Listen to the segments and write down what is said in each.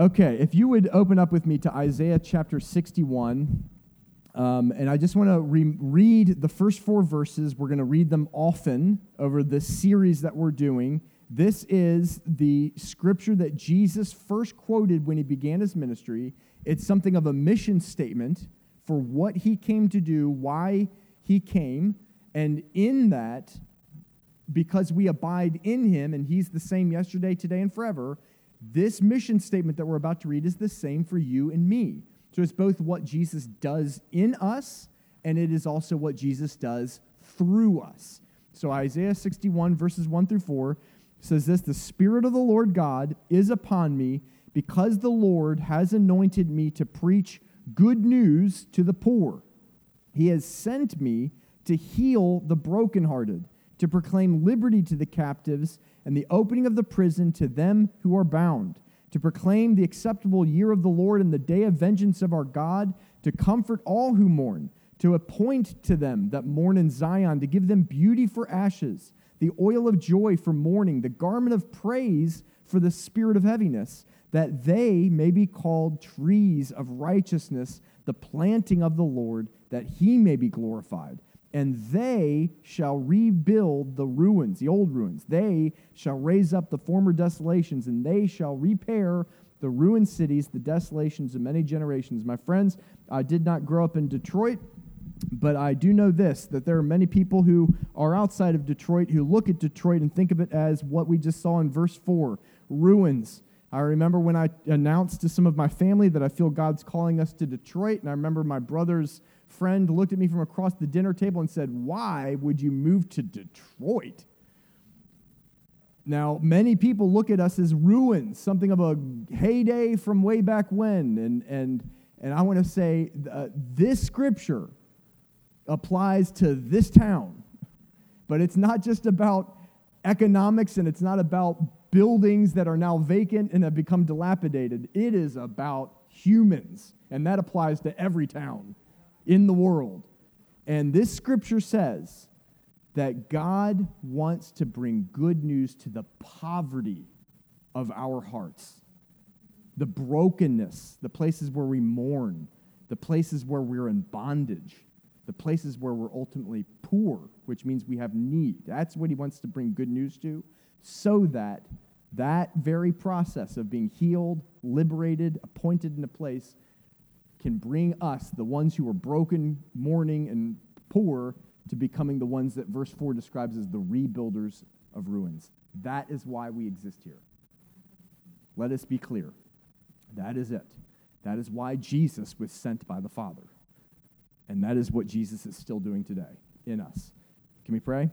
Okay, if you would open up with me to Isaiah chapter 61. Um, and I just want to re- read the first four verses. We're going to read them often over this series that we're doing. This is the scripture that Jesus first quoted when he began his ministry. It's something of a mission statement for what he came to do, why he came. And in that, because we abide in him and he's the same yesterday, today, and forever, this mission statement that we're about to read is the same for you and me. So it's both what Jesus does in us and it is also what Jesus does through us. So Isaiah 61, verses 1 through 4 says this The Spirit of the Lord God is upon me because the Lord has anointed me to preach good news to the poor. He has sent me to heal the brokenhearted, to proclaim liberty to the captives, and the opening of the prison to them who are bound, to proclaim the acceptable year of the Lord and the day of vengeance of our God, to comfort all who mourn, to appoint to them that mourn in Zion, to give them beauty for ashes, the oil of joy for mourning, the garment of praise for the spirit of heaviness that they may be called trees of righteousness, the planting of the Lord, that he may be glorified. And they shall rebuild the ruins, the old ruins. They shall raise up the former desolations, and they shall repair the ruined cities, the desolations of many generations. My friends, I did not grow up in Detroit, but I do know this that there are many people who are outside of Detroit who look at Detroit and think of it as what we just saw in verse 4 ruins I remember when I announced to some of my family that I feel God's calling us to Detroit, and I remember my brother's friend looked at me from across the dinner table and said, Why would you move to Detroit? Now, many people look at us as ruins, something of a heyday from way back when. And, and, and I want to say uh, this scripture applies to this town. But it's not just about economics and it's not about buildings that are now vacant and have become dilapidated. It is about humans, and that applies to every town in the world. And this scripture says that God wants to bring good news to the poverty of our hearts, the brokenness, the places where we mourn, the places where we're in bondage, the places where we're ultimately poor, which means we have need. That's what he wants to bring good news to so that that very process of being healed, liberated, appointed in a place can bring us, the ones who are broken, mourning, and poor, to becoming the ones that verse 4 describes as the rebuilders of ruins. That is why we exist here. Let us be clear. That is it. That is why Jesus was sent by the Father. And that is what Jesus is still doing today in us. Can we pray?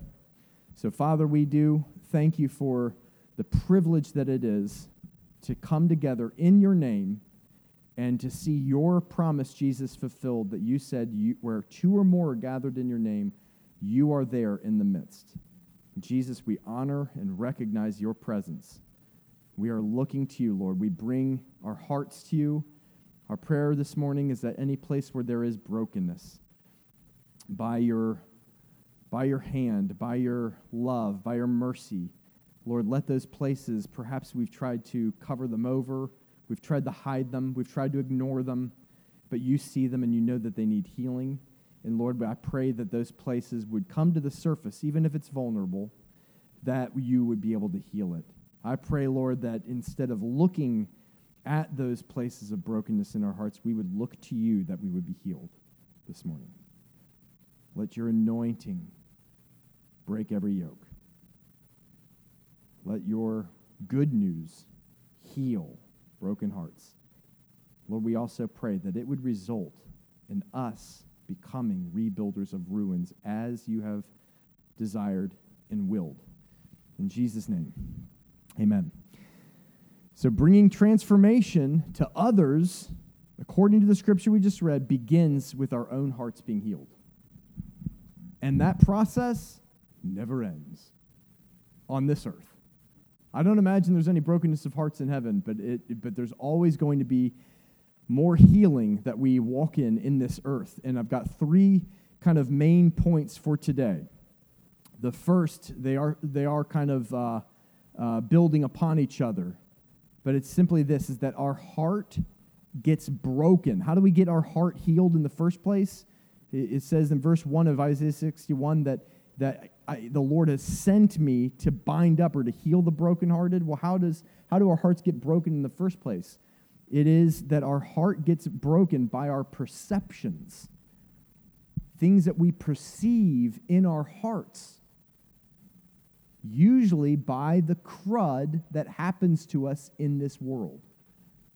So, Father, we do thank you for the privilege that it is to come together in your name and to see your promise, Jesus, fulfilled that you said, you, where two or more are gathered in your name, you are there in the midst. Jesus, we honor and recognize your presence. We are looking to you, Lord. We bring our hearts to you. Our prayer this morning is that any place where there is brokenness, by your, by your hand, by your love, by your mercy, Lord, let those places, perhaps we've tried to cover them over, we've tried to hide them, we've tried to ignore them, but you see them and you know that they need healing. And Lord, I pray that those places would come to the surface, even if it's vulnerable, that you would be able to heal it. I pray, Lord, that instead of looking at those places of brokenness in our hearts, we would look to you that we would be healed this morning. Let your anointing break every yoke. Let your good news heal broken hearts. Lord, we also pray that it would result in us becoming rebuilders of ruins as you have desired and willed. In Jesus' name, amen. So, bringing transformation to others, according to the scripture we just read, begins with our own hearts being healed. And that process never ends on this earth. I don't imagine there's any brokenness of hearts in heaven, but, it, but there's always going to be more healing that we walk in in this earth. And I've got three kind of main points for today. The first, they are, they are kind of uh, uh, building upon each other. but it's simply this is that our heart gets broken. How do we get our heart healed in the first place? It says in verse 1 of Isaiah 61 that, that I, the Lord has sent me to bind up or to heal the brokenhearted. Well, how, does, how do our hearts get broken in the first place? It is that our heart gets broken by our perceptions, things that we perceive in our hearts, usually by the crud that happens to us in this world.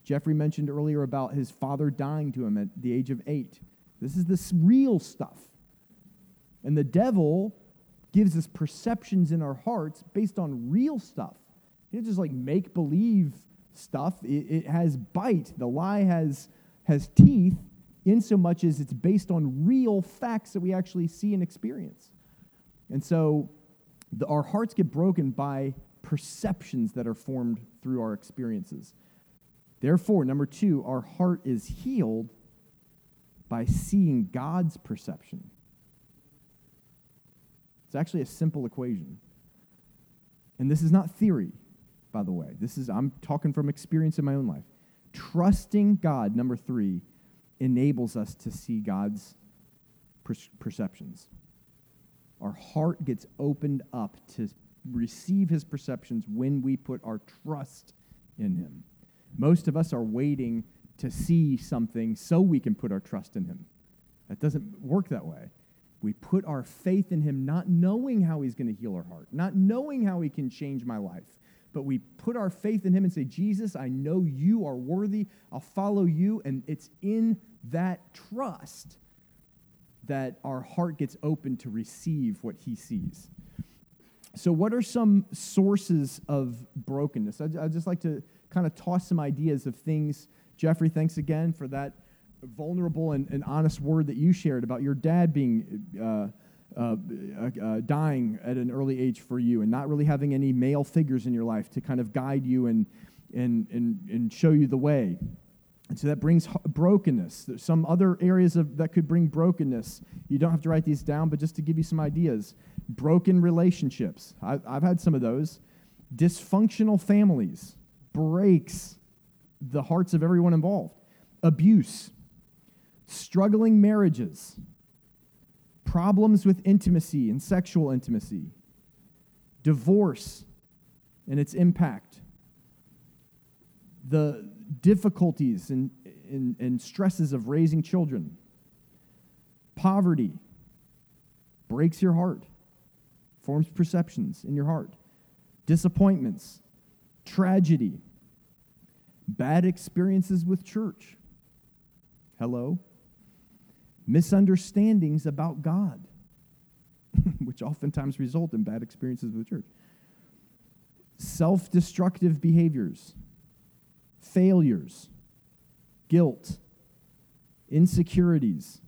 Jeffrey mentioned earlier about his father dying to him at the age of eight. This is this real stuff. And the devil gives us perceptions in our hearts based on real stuff. Doesn't just like make believe stuff. It, it, has bite. The lie has, has teeth in so much as it's based on real facts that we actually see and experience. And so the, our hearts get broken by perceptions that are formed through our experiences. Therefore, number two, our heart is healed by seeing God's perception. It's actually a simple equation. And this is not theory, by the way. This is I'm talking from experience in my own life. Trusting God, number 3, enables us to see God's per- perceptions. Our heart gets opened up to receive his perceptions when we put our trust in him. Most of us are waiting to see something so we can put our trust in Him. That doesn't work that way. We put our faith in Him not knowing how He's going to heal our heart, not knowing how He can change my life. But we put our faith in Him and say, Jesus, I know you are worthy. I'll follow you. And it's in that trust that our heart gets open to receive what He sees. So, what are some sources of brokenness? I'd, I'd just like to kind of toss some ideas of things. Jeffrey, thanks again for that vulnerable and, and honest word that you shared about your dad being uh, uh, uh, dying at an early age for you and not really having any male figures in your life to kind of guide you and, and, and, and show you the way. And so that brings brokenness. There's some other areas of, that could bring brokenness. You don't have to write these down, but just to give you some ideas. Broken relationships. I, I've had some of those. Dysfunctional families breaks the hearts of everyone involved. Abuse, struggling marriages, problems with intimacy and sexual intimacy, divorce and its impact, the difficulties and, and, and stresses of raising children, poverty breaks your heart, forms perceptions in your heart, disappointments, tragedy, bad experiences with church. Hello? Misunderstandings about God, which oftentimes result in bad experiences with the church. Self destructive behaviors, failures, guilt, insecurities,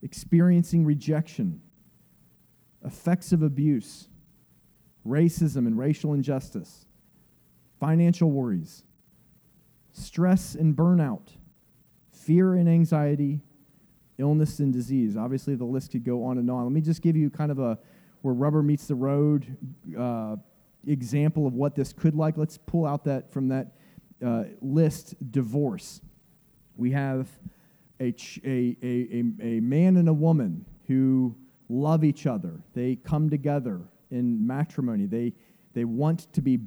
experiencing rejection, effects of abuse, racism and racial injustice financial worries, stress and burnout, fear and anxiety, illness and disease. Obviously, the list could go on and on. Let me just give you kind of a where rubber meets the road uh, example of what this could like. Let's pull out that from that uh, list divorce. We have a, ch- a, a, a, a man and a woman who love each other. They come together in matrimony. They, they want to be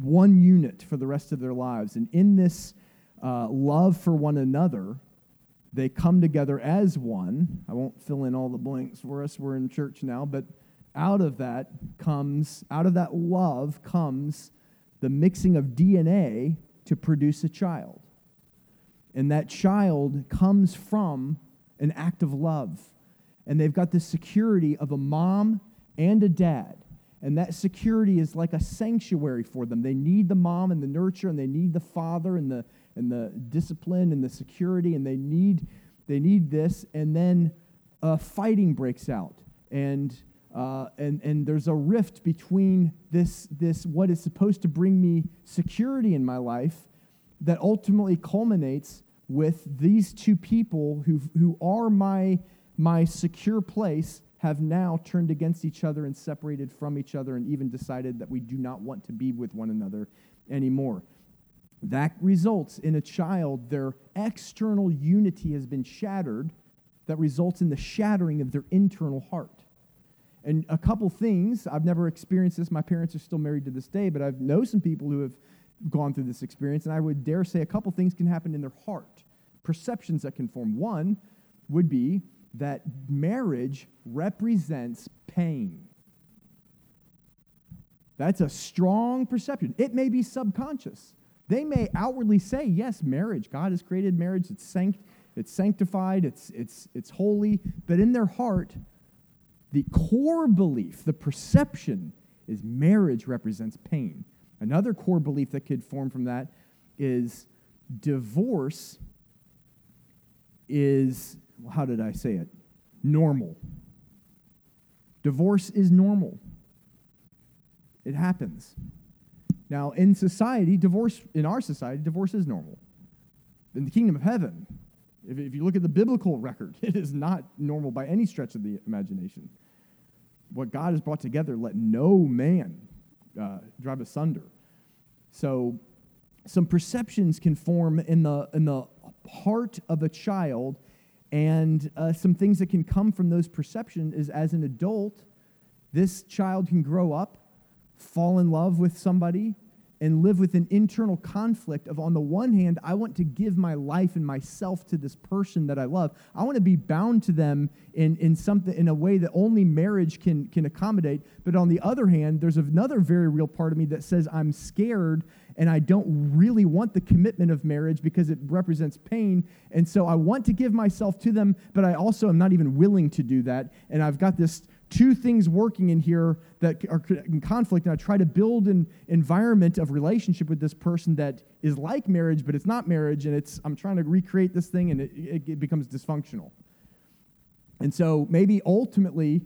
one unit for the rest of their lives. And in this uh, love for one another, they come together as one. I won't fill in all the blanks for us. We're in church now, but out of that comes, out of that love comes the mixing of DNA to produce a child. And that child comes from an act of love. And they've got the security of a mom and a dad and that security is like a sanctuary for them. They need the mom and the nurture, and they need the father and the, and the discipline and the security, and they need, they need this. And then uh, fighting breaks out. And, uh, and, and there's a rift between this, this, what is supposed to bring me security in my life, that ultimately culminates with these two people who, who are my, my secure place have now turned against each other and separated from each other and even decided that we do not want to be with one another anymore. That results in a child, their external unity has been shattered, that results in the shattering of their internal heart. And a couple things, I've never experienced this. My parents are still married to this day, but I know some people who have gone through this experience, and I would dare say a couple things can happen in their heart, perceptions that can form. One would be that marriage represents pain. That's a strong perception. It may be subconscious. They may outwardly say, yes, marriage, God has created marriage, it's, sanct- it's sanctified, it's, it's, it's holy, but in their heart, the core belief, the perception, is marriage represents pain. Another core belief that could form from that is divorce is, how did I say it? Normal. Divorce is normal. It happens. Now, in society, divorce, in our society, divorce is normal. In the kingdom of heaven, if, if you look at the biblical record, it is not normal by any stretch of the imagination. What God has brought together, let no man uh, drive asunder. So, some perceptions can form in the, in the heart of a child, and uh, some things that can come from those perceptions is as an adult, this child can grow up fall in love with somebody and live with an internal conflict of on the one hand i want to give my life and myself to this person that i love. I want to be bound to them in, in something in a way that only marriage can can accommodate. But on the other hand there's another very real part of me that says i'm scared and i don't really want the commitment of marriage because it represents pain. And so i want to give myself to them but i also am not even willing to do that. And i've got this two things working in here that are in conflict, and I try to build an environment of relationship with this person that is like marriage, but it's not marriage, and it's I'm trying to recreate this thing, and it, it, becomes dysfunctional. And so maybe ultimately,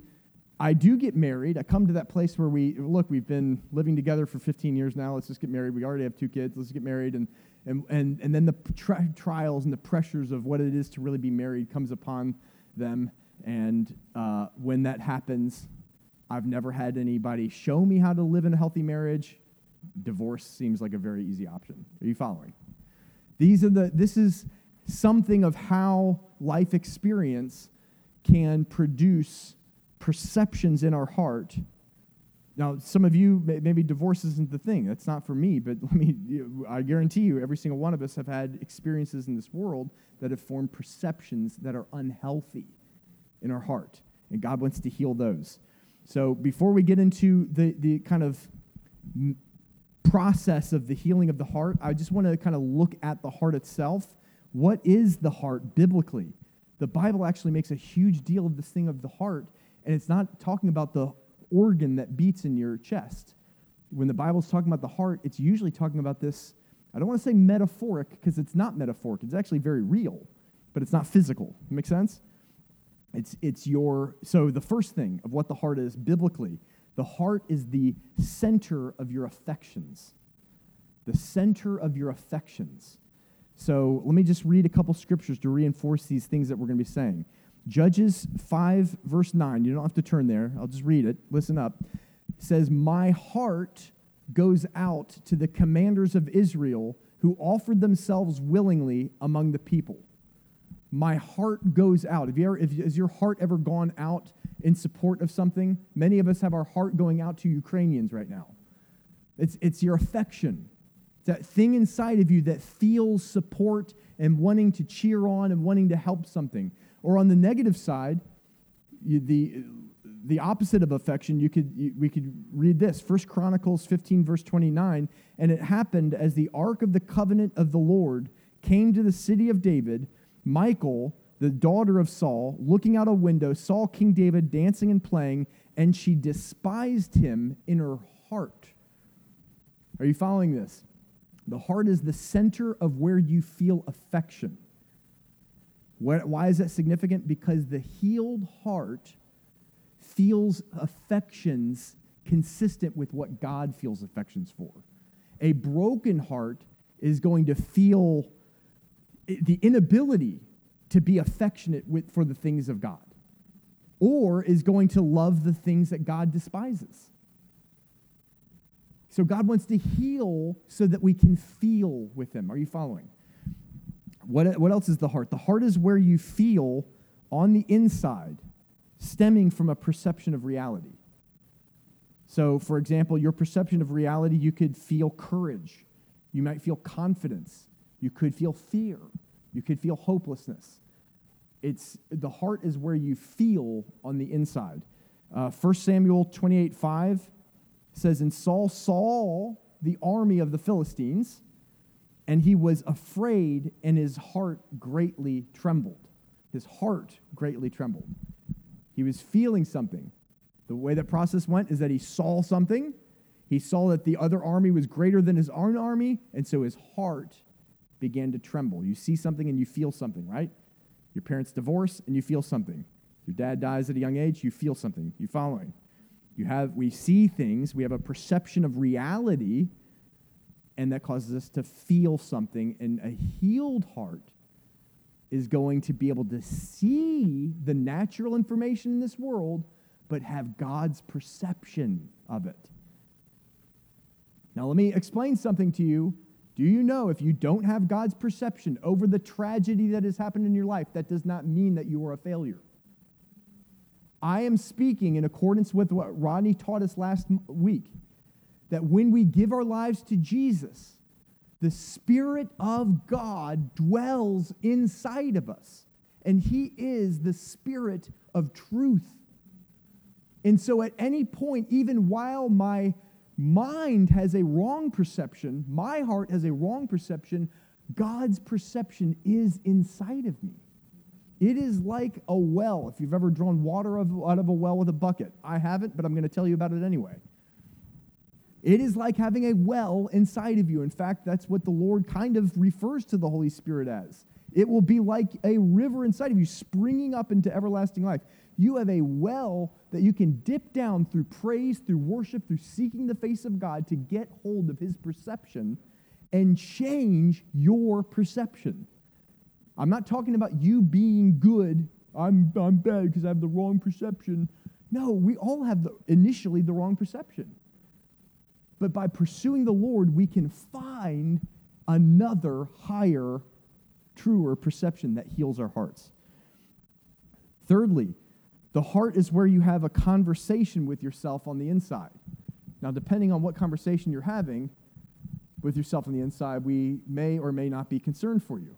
I do get married. I come to that place where we look. We've been living together for 15 years now. Let's just get married. We already have two kids. Let's get married, and and and and then the tri- trials and the pressures of what it is to really be married comes upon them and uh, when that happens, I've never had anybody show me how to live in a healthy marriage. Divorce seems like a very easy option. Are you following? These are the, this is something of how life experience can produce perceptions in our heart. Now, some of you, maybe divorce isn't the thing. That's not for me, but let me, I guarantee you, every single one of us have had experiences in this world that have formed perceptions that are unhealthy in our heart, and God wants to heal those. So before we get into the, the kind of process of the healing of the heart, I just want to kind of look at the heart itself. What is the heart biblically? The Bible actually makes a huge deal of this thing of the heart, and it's not talking about the organ that beats in your chest. When the Bible's talking about the heart, it's usually talking about this, I don't want to say metaphoric because it's not metaphoric. It's actually very real, but it's not physical. Make sense? It's, it's your, so the first thing of what the heart is biblically, the heart is the center of your affections. The center of your affections. So let me just read a couple scriptures to reinforce these things that we're going to be saying. Judges 5, verse 9. You don't have to turn there. I'll just read it. Listen up. It says, My heart goes out to the commanders of Israel who offered themselves willingly among the people my heart goes out. Have you ever, has your heart ever gone out in support of something? Many of us have our heart going out to Ukrainians right now. It's, it's your affection. It's that thing inside of you that feels support and wanting to cheer on and wanting to help something. Or on the negative side, you, the, the opposite of affection, you could, you, we could read this First Chronicles 15, verse 29. And it happened as the ark of the covenant of the Lord came to the city of David Michal, the daughter of Saul, looking out a window, saw King David dancing and playing, and she despised him in her heart. Are you following this? The heart is the center of where you feel affection. Why is that significant? Because the healed heart feels affections consistent with what God feels affections for. A broken heart is going to feel the inability to be affectionate with, for the things of God, or is going to love the things that God despises. So God wants to heal so that we can feel with Him. Are you following? What, what else is the heart? The heart is where you feel on the inside, stemming from a perception of reality. So, for example, your perception of reality, you could feel courage. You might feel confidence. You could feel fear. You could feel hopelessness. It's, the heart is where you feel on the inside. Uh, 1 Samuel 28 5 says, And Saul saw the army of the Philistines, and he was afraid, and his heart greatly trembled. His heart greatly trembled. He was feeling something. The way that process went is that he saw something. He saw that the other army was greater than his own army, and so his heart began to tremble. You see something and you feel something, right? Your parents divorce and you feel something. Your dad dies at a young age, you feel something. You following? You have we see things, we have a perception of reality, and that causes us to feel something. And a healed heart is going to be able to see the natural information in this world, but have God's perception of it. Now, let me explain something to you. Do you know if you don't have God's perception over the tragedy that has happened in your life, that does not mean that you are a failure? I am speaking in accordance with what Rodney taught us last week that when we give our lives to Jesus, the Spirit of God dwells inside of us, and He is the Spirit of truth. And so, at any point, even while my mind has a wrong perception, my heart has a wrong perception, God's perception is inside of me. It is like a well. If you've ever drawn water out of a well with a bucket, I haven't, but I'm going to tell you about it anyway. It is like having a well inside of you. In fact, that's what the Lord kind of refers to the Holy Spirit as. It will be like a river inside of you, springing up into everlasting life. You have a well that you can dip down through praise, through worship, through seeking the face of God to get hold of His perception and change your perception. I'm not talking about you being good. I'm, I'm bad because I have the wrong perception. No, we all have the, initially the wrong perception. But by pursuing the Lord, we can find another higher, truer perception that heals our hearts. Thirdly, the heart is where you have a conversation with yourself on the inside. Now, depending on what conversation you're having with yourself on the inside, we may or may not be concerned for you.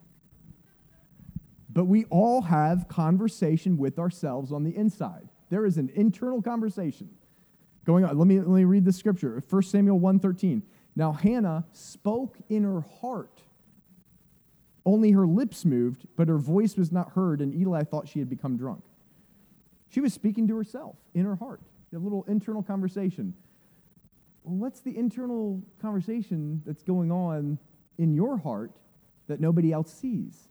But we all have conversation with ourselves on the inside. There is an internal conversation going on. Let me, let me read the scripture. 1 Samuel 1.13. Now Hannah spoke in her heart. Only her lips moved, but her voice was not heard, and Eli thought she had become drunk. She was speaking to herself in her heart, a little internal conversation. Well, what's the internal conversation that's going on in your heart that nobody else sees?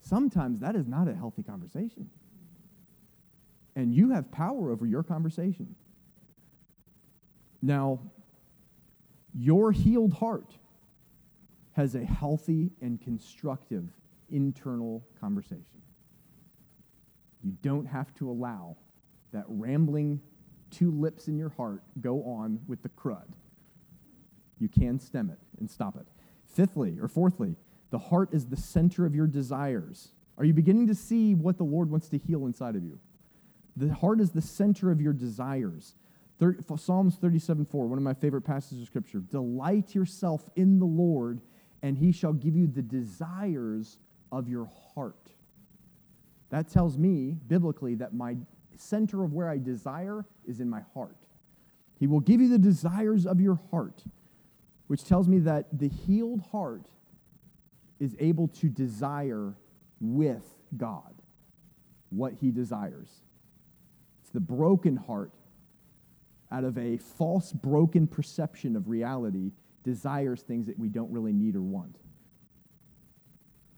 Sometimes that is not a healthy conversation. And you have power over your conversation. Now, your healed heart has a healthy and constructive internal conversation. You don't have to allow that rambling two lips in your heart go on with the crud. You can stem it and stop it. Fifthly, or fourthly, the heart is the center of your desires. Are you beginning to see what the Lord wants to heal inside of you? The heart is the center of your desires. Psalms 37 4, one of my favorite passages of Scripture. Delight yourself in the Lord, and he shall give you the desires of your heart. That tells me, biblically, that my center of where I desire is in my heart. He will give you the desires of your heart, which tells me that the healed heart is able to desire with God what he desires. It's the broken heart, out of a false, broken perception of reality, desires things that we don't really need or want.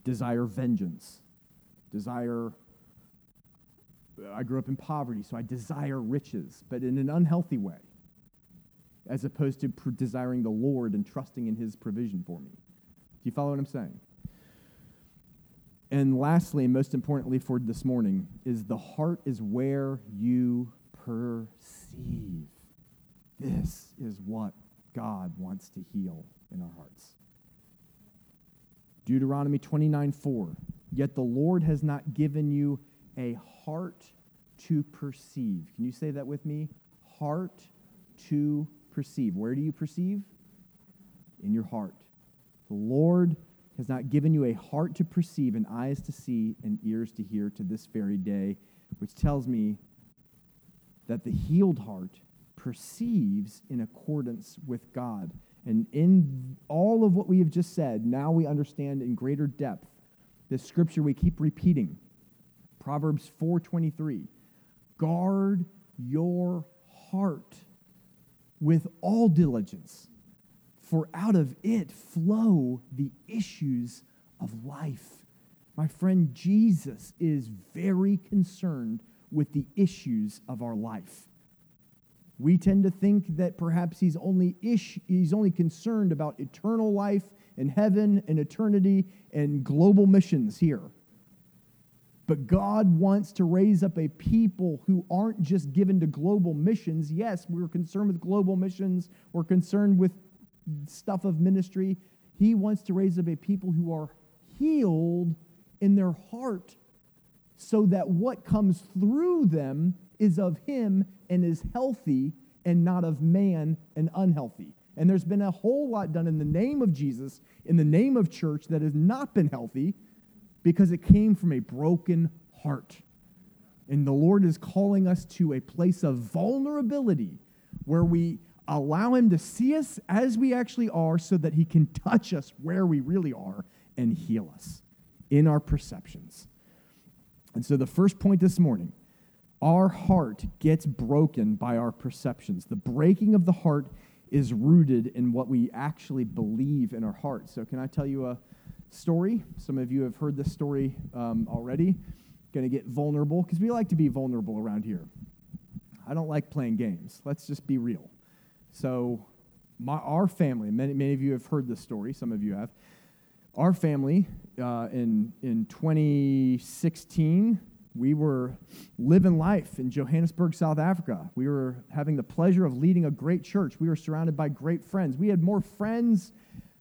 Desire vengeance, desire. I grew up in poverty, so I desire riches, but in an unhealthy way, as opposed to desiring the Lord and trusting in his provision for me. Do you follow what I'm saying? And lastly, and most importantly for this morning, is the heart is where you perceive. This is what God wants to heal in our hearts. Deuteronomy 29 4. Yet the Lord has not given you a heart to perceive. Can you say that with me? Heart to perceive. Where do you perceive? In your heart. The Lord has not given you a heart to perceive, and eyes to see, and ears to hear to this very day, which tells me that the healed heart perceives in accordance with God. And in all of what we have just said, now we understand in greater depth the scripture we keep repeating. Proverbs 4:23. Guard your heart with all diligence, for out of it flow the issues of life. My friend, Jesus is very concerned with the issues of our life. We tend to think that perhaps he's only, ish, he's only concerned about eternal life and heaven and eternity and global missions here. But God wants to raise up a people who aren't just given to global missions. Yes, we're concerned with global missions, we're concerned with stuff of ministry. He wants to raise up a people who are healed in their heart so that what comes through them is of Him and is healthy and not of man and unhealthy. And there's been a whole lot done in the name of Jesus, in the name of church, that has not been healthy because it came from a broken heart. And the Lord is calling us to a place of vulnerability where we allow Him to see us as we actually are so that He can touch us where we really are and heal us in our perceptions. And so, the first point this morning our heart gets broken by our perceptions. The breaking of the heart is rooted in what we actually believe in our heart. So, can I tell you a story? Some of you have heard this story um, already. Going to get vulnerable because we like to be vulnerable around here. I don't like playing games. Let's just be real. So, my, our family, many, many of you have heard this story, some of you have. Our family uh, in, in 2016, we were living life in Johannesburg, South Africa. We were having the pleasure of leading a great church. We were surrounded by great friends. We had more friends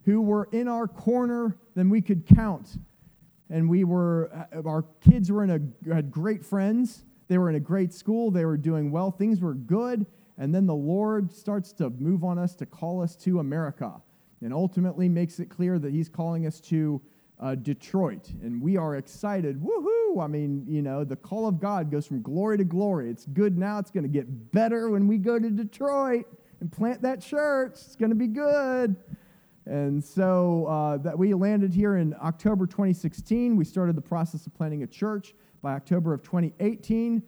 who were in our corner than we could count. And we were, uh, our kids were in a, had great friends. They were in a great school. They were doing well. Things were good. And then the Lord starts to move on us to call us to America and ultimately makes it clear that He's calling us to uh, Detroit. And we are excited. Woohoo! I mean, you know, the call of God goes from glory to glory. It's good now. It's going to get better when we go to Detroit and plant that church. It's going to be good. And so uh, that we landed here in October 2016. We started the process of planning a church by October of 2018.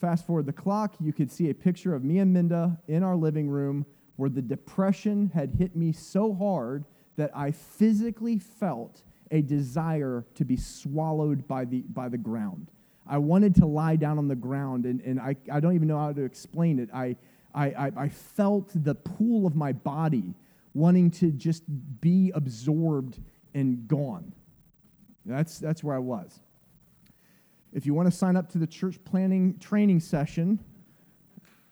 Fast forward the clock, you could see a picture of me and Minda in our living room where the depression had hit me so hard that I physically felt a desire to be swallowed by the, by the ground. I wanted to lie down on the ground, and, and I, I don't even know how to explain it. I, I, I felt the pool of my body wanting to just be absorbed and gone. That's, that's where I was. If you want to sign up to the church planting training session,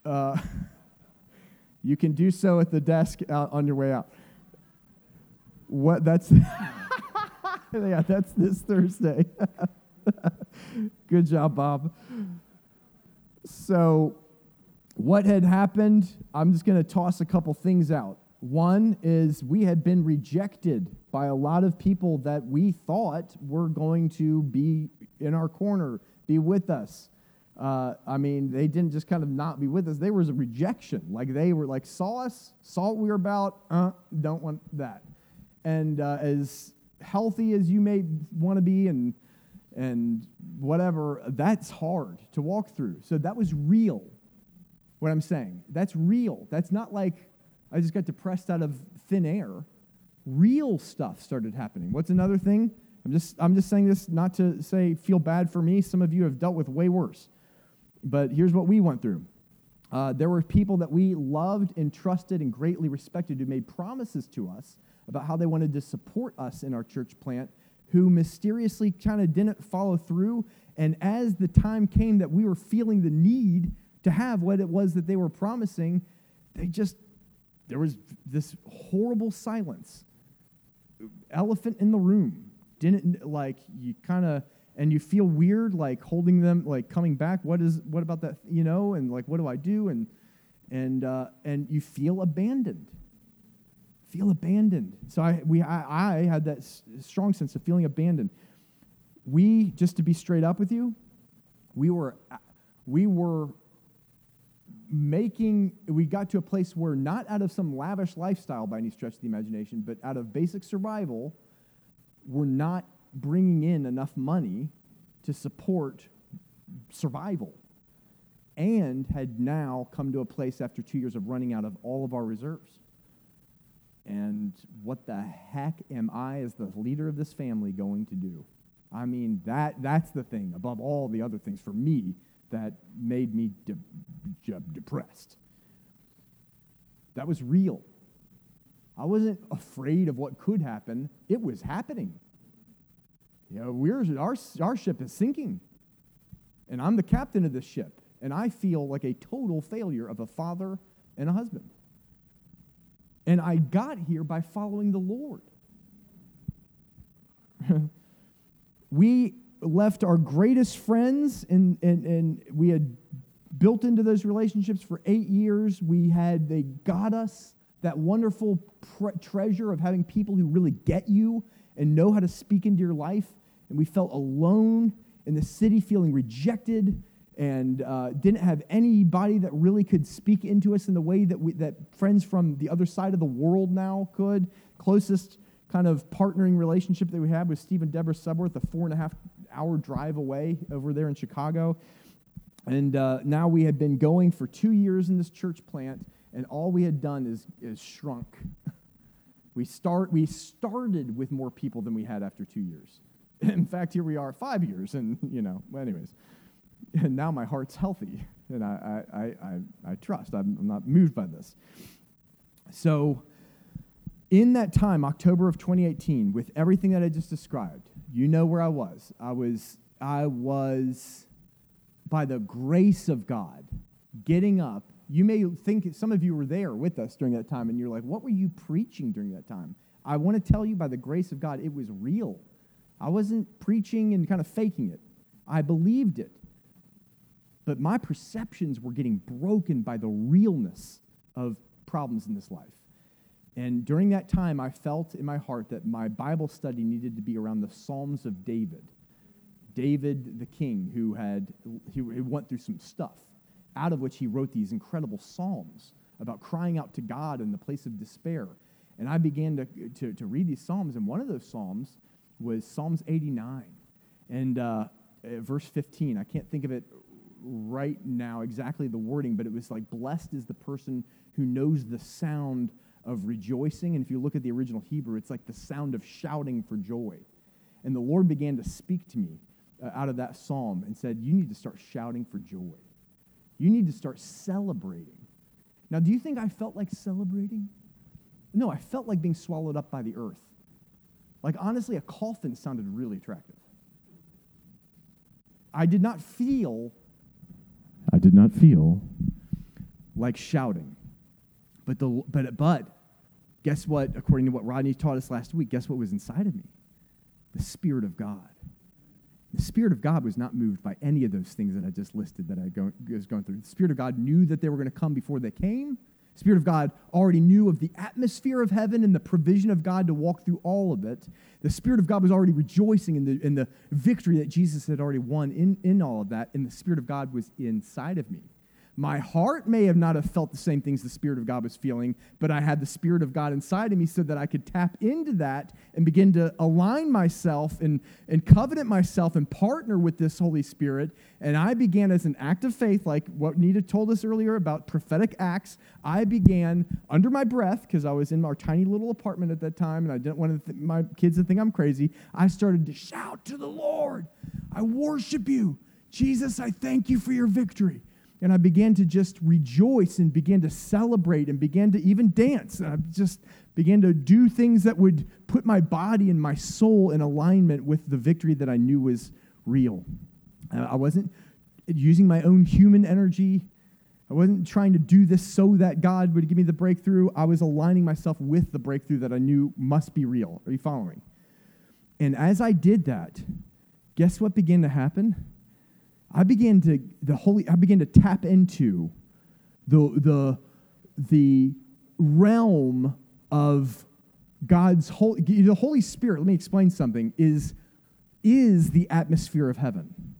uh, you can do so at the desk out on your way out. What that's yeah, that's this Thursday. Good job, Bob. So, what had happened? I'm just going to toss a couple things out. One is we had been rejected by a lot of people that we thought were going to be in our corner, be with us. Uh, I mean, they didn't just kind of not be with us. There was a rejection. Like they were like, saw us, saw what we were about, uh, don't want that. And uh, as healthy as you may want to be and and whatever, that's hard to walk through. So that was real. What I'm saying, that's real. That's not like I just got depressed out of thin air. Real stuff started happening. What's another thing? I'm just I'm just saying this not to say feel bad for me. Some of you have dealt with way worse. But here's what we went through. Uh, there were people that we loved and trusted and greatly respected who made promises to us about how they wanted to support us in our church plant who mysteriously kind of didn't follow through. And as the time came that we were feeling the need to have what it was that they were promising, they just there was this horrible silence. Elephant in the room. Didn't like you kind of and you feel weird like holding them like coming back. What is what about that you know and like what do i do? And and uh, and you feel abandoned. Feel abandoned. So i we i, I had that s- strong sense of feeling abandoned. We just to be straight up with you we were we were making we got to a place where not out of some lavish lifestyle by any stretch of the imagination but out of basic survival we're not bringing in enough money to support survival and had now come to a place after two years of running out of all of our reserves. And what the heck am I, as the leader of this family, going to do? I mean, that, that's the thing, above all the other things for me, that made me de- de- depressed. That was real. I wasn't afraid of what could happen, it was happening. You know, we're, our, our ship is sinking. And I'm the captain of this ship. And I feel like a total failure of a father and a husband. And I got here by following the Lord. we left our greatest friends, and, and, and we had built into those relationships for eight years. We had, they got us that wonderful pre- treasure of having people who really get you and know how to speak into your life. And we felt alone in the city, feeling rejected, and uh, didn't have anybody that really could speak into us in the way that, we, that friends from the other side of the world now could. Closest kind of partnering relationship that we had was Steve and Deborah Subworth, a four and a half hour drive away over there in Chicago. And uh, now we had been going for two years in this church plant, and all we had done is, is shrunk. we, start, we started with more people than we had after two years. In fact, here we are five years, and, you know, anyways. And now my heart's healthy, and I, I, I, I trust. I'm, I'm not moved by this. So, in that time, October of 2018, with everything that I just described, you know where I was. I was, I was, by the grace of God, getting up. You may think some of you were there with us during that time, and you're like, what were you preaching during that time? I want to tell you, by the grace of God, it was real. I wasn't preaching and kind of faking it. I believed it. But my perceptions were getting broken by the realness of problems in this life. And during that time, I felt in my heart that my Bible study needed to be around the Psalms of David. David, the king, who had he went through some stuff, out of which he wrote these incredible psalms about crying out to God in the place of despair. And I began to, to, to read these psalms, and one of those psalms was Psalms 89. And uh, verse 15, I can't think of it right now exactly the wording, but it was like, Blessed is the person who knows the sound of rejoicing. And if you look at the original Hebrew, it's like the sound of shouting for joy. And the Lord began to speak to me uh, out of that psalm and said, You need to start shouting for joy. You need to start celebrating. Now, do you think I felt like celebrating? No, I felt like being swallowed up by the earth. Like, honestly, a coffin sounded really attractive. I did not feel, I did not feel like shouting. But, the, but, but guess what? According to what Rodney taught us last week, guess what was inside of me? The Spirit of God. The Spirit of God was not moved by any of those things that I just listed that I go, was going through. The Spirit of God knew that they were going to come before they came. The Spirit of God already knew of the atmosphere of heaven and the provision of God to walk through all of it. The Spirit of God was already rejoicing in the, in the victory that Jesus had already won in, in all of that, and the Spirit of God was inside of me. My heart may have not have felt the same things the Spirit of God was feeling, but I had the Spirit of God inside of me so that I could tap into that and begin to align myself and, and covenant myself and partner with this Holy Spirit. And I began as an act of faith, like what Nita told us earlier about prophetic acts. I began under my breath, because I was in our tiny little apartment at that time and I didn't want th- my kids to think I'm crazy. I started to shout to the Lord, I worship you. Jesus, I thank you for your victory. And I began to just rejoice and began to celebrate and began to even dance. And I just began to do things that would put my body and my soul in alignment with the victory that I knew was real. I wasn't using my own human energy. I wasn't trying to do this so that God would give me the breakthrough. I was aligning myself with the breakthrough that I knew must be real. Are you following? And as I did that, guess what began to happen? I began to the holy I began to tap into the the the realm of God's holy the Holy Spirit, let me explain something, is is the atmosphere of heaven.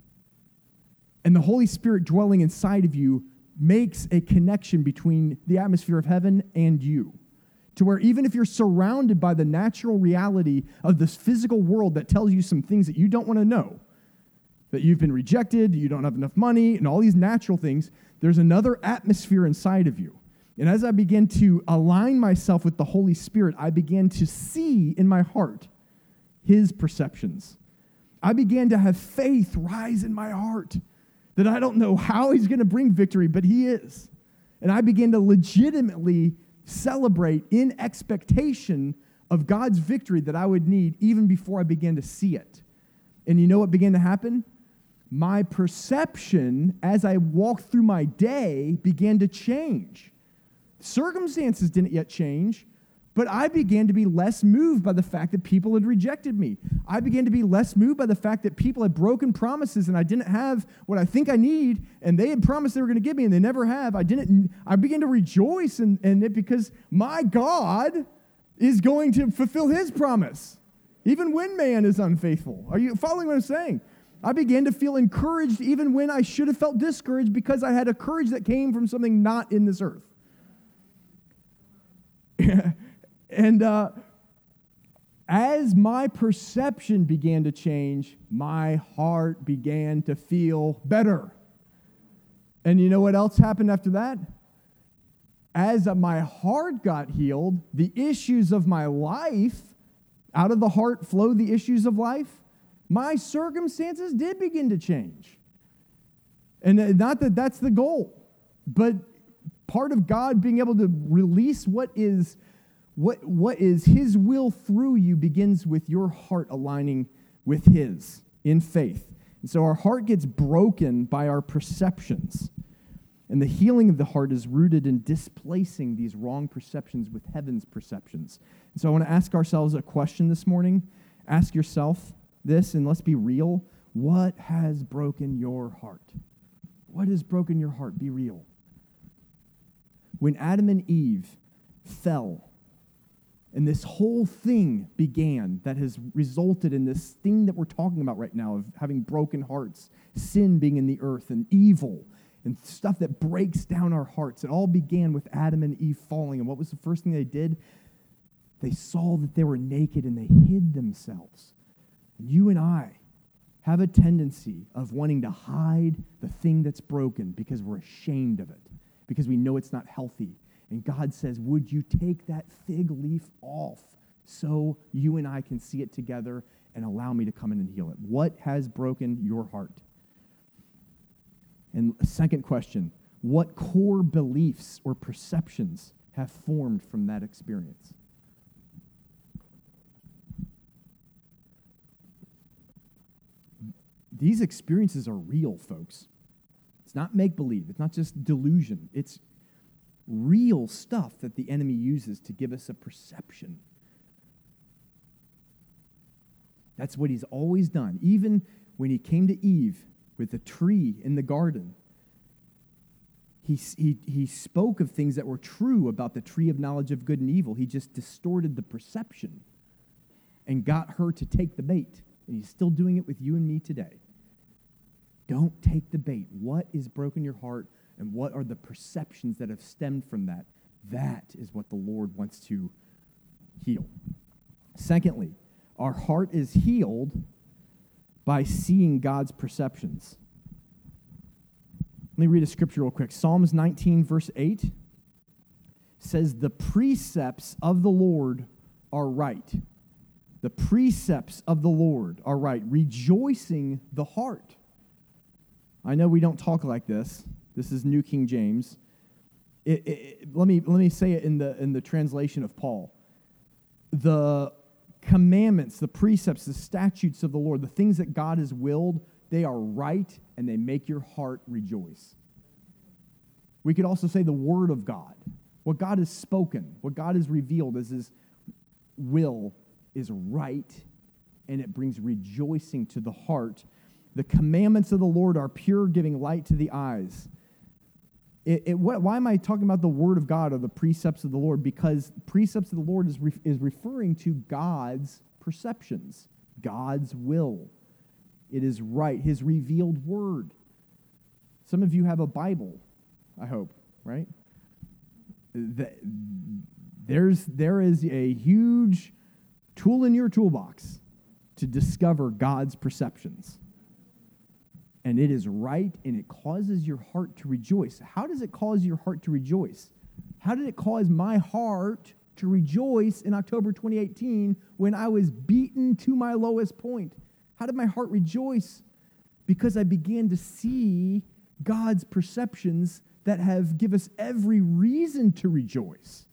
And the Holy Spirit dwelling inside of you makes a connection between the atmosphere of heaven and you. To where even if you're surrounded by the natural reality of this physical world that tells you some things that you don't want to know, that you've been rejected, you don't have enough money, and all these natural things, there's another atmosphere inside of you. And as I began to align myself with the Holy Spirit, I began to see in my heart his perceptions. I began to have faith rise in my heart that I don't know how he's going to bring victory, but he is. And I began to legitimately celebrate in expectation of God's victory that I would need even before I began to see it. And you know what began to happen? My perception as I walked through my day began to change. Circumstances didn't yet change, but I began to be less moved by the fact that people had rejected me. I began to be less moved by the fact that people had broken promises and I didn't have what I think I need, and they had promised they were going to give me and they never have. I didn't. I began to rejoice in, in it because my God is going to fulfill his promise, even when man is unfaithful. Are you following what I'm saying? I began to feel encouraged even when I should have felt discouraged because I had a courage that came from something not in this earth. And uh, as my perception began to change, my heart began to feel better. And you know what else happened after that? As my heart got healed, the issues of my life, out of the heart flowed the issues of life, my circumstances did begin to change. And not that that's the goal, but part of God being able to release what is what, what is His will through you begins with your heart aligning with His in faith. And so our heart gets broken by our perceptions. And the healing of the heart is rooted in displacing these wrong perceptions with heaven's perceptions. And so I want to ask ourselves a question this morning. Ask yourself this, and let's be real. What has broken your heart? What has broken your heart? Be real. When Adam and Eve fell and this whole thing began that has resulted in this thing that we're talking about right now of having broken hearts, sin being in the earth, and evil, and stuff that breaks down our hearts. It all began with Adam and Eve falling. And what was the first thing they did? They saw that they were naked and they hid themselves. You and I have a tendency of wanting to hide the thing that's broken because we're ashamed of it, because we know it's not healthy, and God says, Would you take that fig leaf off so you and I can see it together and allow me to come in and heal it? What has broken your heart? And second question What core beliefs or perceptions have formed from that experience? These experiences are real, folks. It's not make believe, it's not just delusion. It's real stuff that the enemy uses to give us a perception. That's what he's always done. Even when he came to Eve with the tree in the garden, he, he, he spoke of things that were true about the tree of knowledge of good and evil. He just distorted the perception and got her to take the bait. And he's still doing it with you and me today. Don't take the bait. What is broken your heart? and what are the perceptions that have stemmed from that. That is what the Lord wants to heal. Secondly, our heart is healed by seeing God's perceptions. Let me read a scripture real quick. Psalms 19, verse 8 says, The precepts of the Lord are right. The precepts of the Lord are right, rejoicing the heart. I know we don't talk like this, this is New King James. It, it, let, me, let me say it in the, in the translation of Paul. The commandments, the precepts, the statutes of the Lord, the things that God has willed, they are right and they make your heart rejoice. We could also say the Word of God. What God has spoken, what God has revealed as His will is right, and it brings rejoicing to the heart. The commandments of the Lord are pure, giving light to the eyes. It, it, what, why am I talking about the Word of God or the precepts of the Lord? Because precepts of the Lord is, re, is referring to God's perceptions, God's will. It is right, His revealed Word. Some of you have a Bible, I hope, right? There's, there is a huge tool in your toolbox to discover God's perceptions and it is right and it causes your heart to rejoice. How does it cause your heart to rejoice? How did it cause my heart to rejoice in October 2018 when I was beaten to my lowest point? How did my heart rejoice? Because I began to see God's perceptions that have give us every reason to rejoice.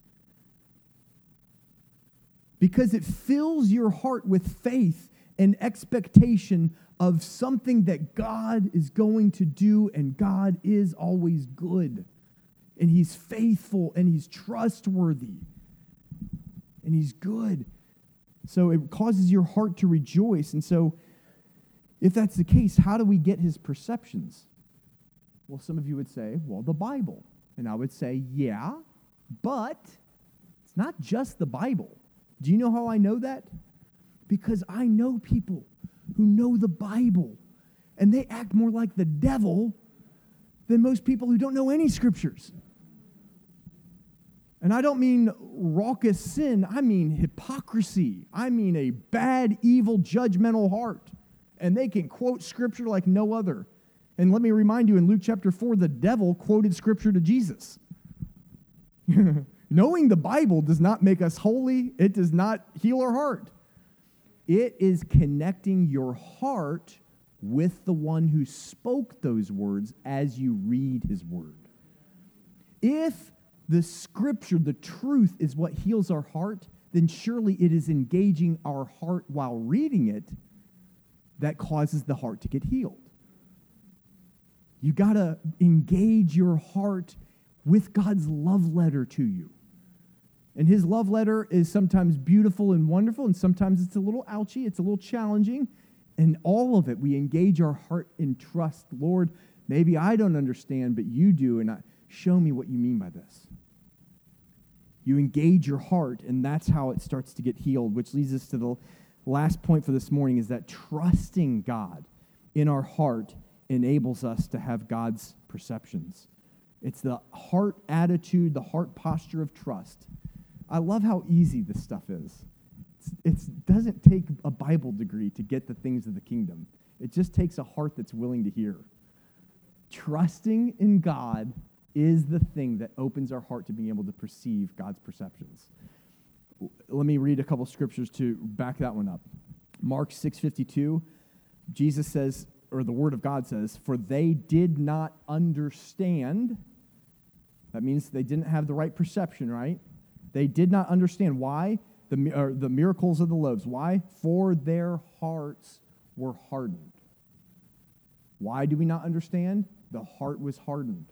Because it fills your heart with faith and expectation of something that God is going to do, and God is always good. And He's faithful and He's trustworthy and He's good. So it causes your heart to rejoice. And so, if that's the case, how do we get His perceptions? Well, some of you would say, well, the Bible. And I would say, yeah, but it's not just the Bible. Do you know how I know that? Because I know people who know the Bible, and they act more like the devil than most people who don't know any scriptures. And I don't mean raucous sin, I mean hypocrisy. I mean a bad, evil, judgmental heart. And they can quote scripture like no other. And let me remind you in Luke chapter 4, the devil quoted scripture to Jesus. Knowing the Bible does not make us holy, it does not heal our heart. It is connecting your heart with the one who spoke those words as you read his word. If the scripture, the truth, is what heals our heart, then surely it is engaging our heart while reading it that causes the heart to get healed. You got to engage your heart with God's love letter to you. And his love letter is sometimes beautiful and wonderful, and sometimes it's a little ouchy, it's a little challenging. And all of it, we engage our heart in trust. Lord, maybe I don't understand, but you do, and I, show me what you mean by this. You engage your heart, and that's how it starts to get healed, which leads us to the last point for this morning is that trusting God in our heart enables us to have God's perceptions. It's the heart attitude, the heart posture of trust I love how easy this stuff is. It doesn't take a Bible degree to get the things of the kingdom, it just takes a heart that's willing to hear. Trusting in God is the thing that opens our heart to being able to perceive God's perceptions. Let me read a couple scriptures to back that one up. Mark 6:52, Jesus says or the word of God says, "For they did not understand." That means they didn't have the right perception, right? They did not understand why the, the miracles of the loaves. Why? For their hearts were hardened. Why do we not understand? The heart was hardened.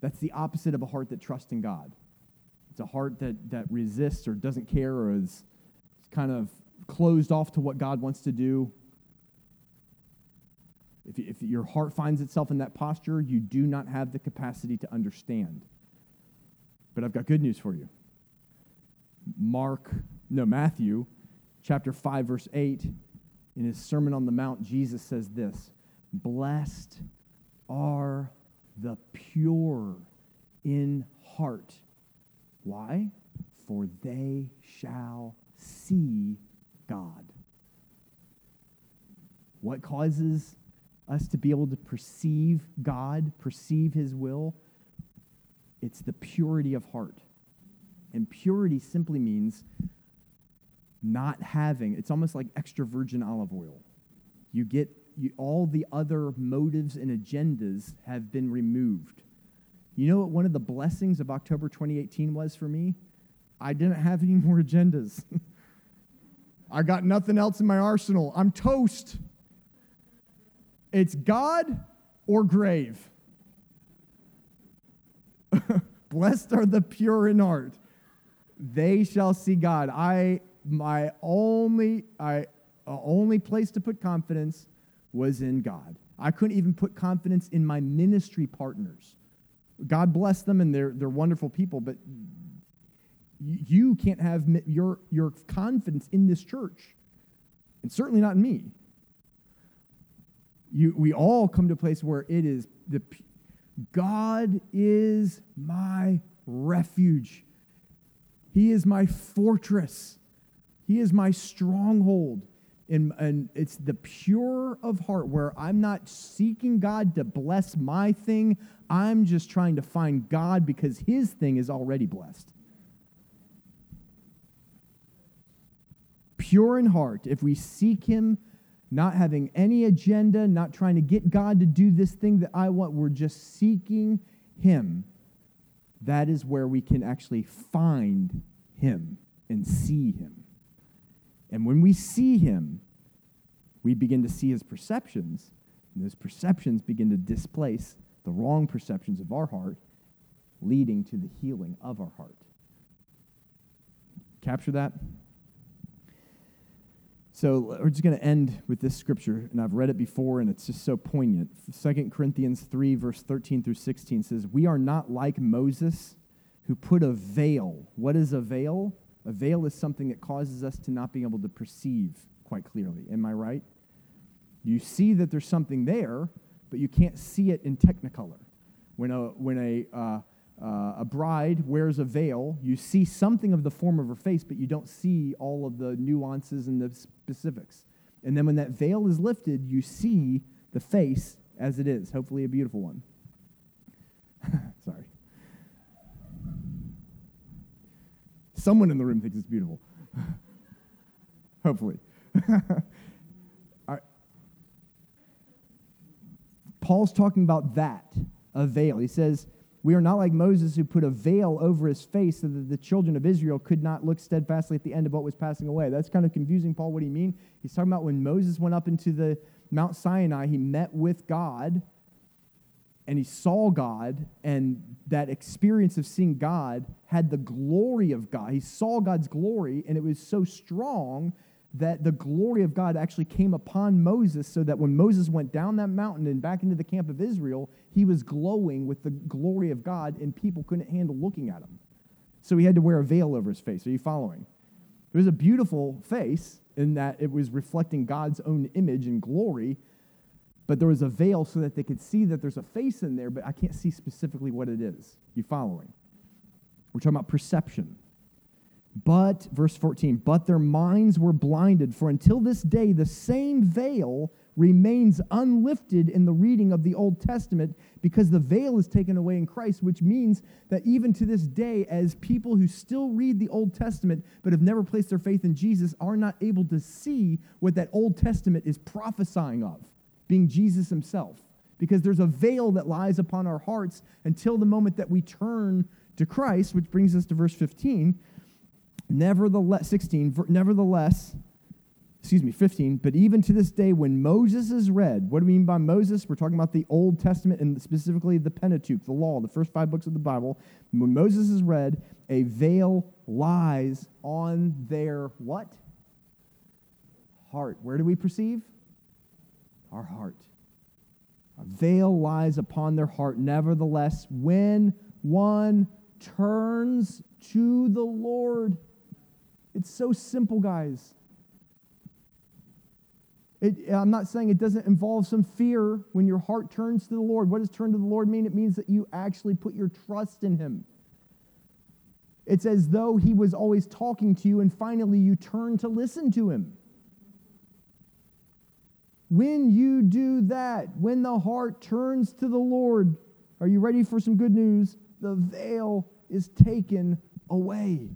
That's the opposite of a heart that trusts in God. It's a heart that, that resists or doesn't care or is kind of closed off to what God wants to do. If, if your heart finds itself in that posture, you do not have the capacity to understand. But I've got good news for you. Mark, no, Matthew chapter 5, verse 8, in his Sermon on the Mount, Jesus says this Blessed are the pure in heart. Why? For they shall see God. What causes us to be able to perceive God, perceive His will? It's the purity of heart. And purity simply means not having, it's almost like extra virgin olive oil. You get you, all the other motives and agendas have been removed. You know what one of the blessings of October 2018 was for me? I didn't have any more agendas. I got nothing else in my arsenal. I'm toast. It's God or grave. Blessed are the pure in heart. They shall see God. I my only I uh, only place to put confidence was in God. I couldn't even put confidence in my ministry partners. God bless them and they're they're wonderful people, but you can't have your your confidence in this church. And certainly not in me. You, we all come to a place where it is the God is my refuge. He is my fortress. He is my stronghold. And, and it's the pure of heart where I'm not seeking God to bless my thing. I'm just trying to find God because his thing is already blessed. Pure in heart, if we seek him, not having any agenda, not trying to get God to do this thing that I want, we're just seeking him that is where we can actually find him and see him. And when we see him, we begin to see his perceptions, and those perceptions begin to displace the wrong perceptions of our heart, leading to the healing of our heart. Capture that? So we're just going to end with this scripture, and I've read it before, and it's just so poignant. 2 Corinthians 3, verse 13 through 16 says, We are not like Moses, who put a veil. What is a veil? A veil is something that causes us to not be able to perceive quite clearly. Am I right? You see that there's something there, but you can't see it in technicolor. When a, when a, uh, uh, a bride wears a veil, you see something of the form of her face, but you don't see all of the nuances and the specifics. And then when that veil is lifted, you see the face as it is, hopefully a beautiful one. Sorry. Someone in the room thinks it's beautiful. hopefully. Paul's talking about that, a veil. He says, we are not like Moses, who put a veil over his face so that the children of Israel could not look steadfastly at the end of what was passing away. That's kind of confusing, Paul. What do you mean? He's talking about when Moses went up into the Mount Sinai, he met with God and he saw God, and that experience of seeing God had the glory of God. He saw God's glory, and it was so strong that the glory of God actually came upon Moses, so that when Moses went down that mountain and back into the camp of Israel, he was glowing with the glory of God, and people couldn't handle looking at him. So he had to wear a veil over his face. Are you following? It was a beautiful face in that it was reflecting God's own image and glory, but there was a veil so that they could see that there's a face in there, but I can't see specifically what it is. You following? We're talking about perception. But, verse 14, but their minds were blinded, for until this day the same veil remains unlifted in the reading of the Old Testament because the veil is taken away in Christ, which means that even to this day, as people who still read the Old Testament but have never placed their faith in Jesus are not able to see what that Old Testament is prophesying of, being Jesus himself. Because there's a veil that lies upon our hearts until the moment that we turn to Christ, which brings us to verse 15 Nevertheless, 16, nevertheless, excuse me, 15, but even to this day, when Moses is read, what do we mean by Moses? We're talking about the Old Testament and specifically the Pentateuch, the law, the first five books of the Bible. When Moses is read, a veil lies on their what? Heart. Where do we perceive? Our heart. A veil lies upon their heart. Nevertheless, when one turns to the Lord, it's so simple, guys. It, I'm not saying it doesn't involve some fear when your heart turns to the Lord. What does turn to the Lord mean? It means that you actually put your trust in Him. It's as though He was always talking to you, and finally you turn to listen to Him. When you do that, when the heart turns to the Lord, are you ready for some good news? The veil is taken away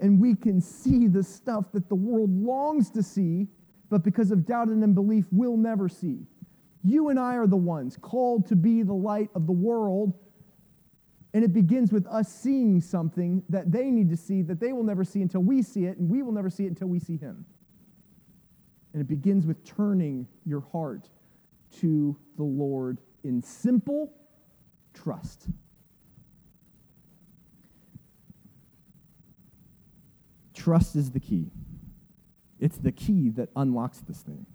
and we can see the stuff that the world longs to see, but because of doubt and unbelief, will never see. You and I are the ones called to be the light of the world, and it begins with us seeing something that they need to see that they will never see until we see it, and we will never see it until we see Him. And it begins with turning your heart to the Lord in simple trust. Trust is the key. It's the key that unlocks this thing.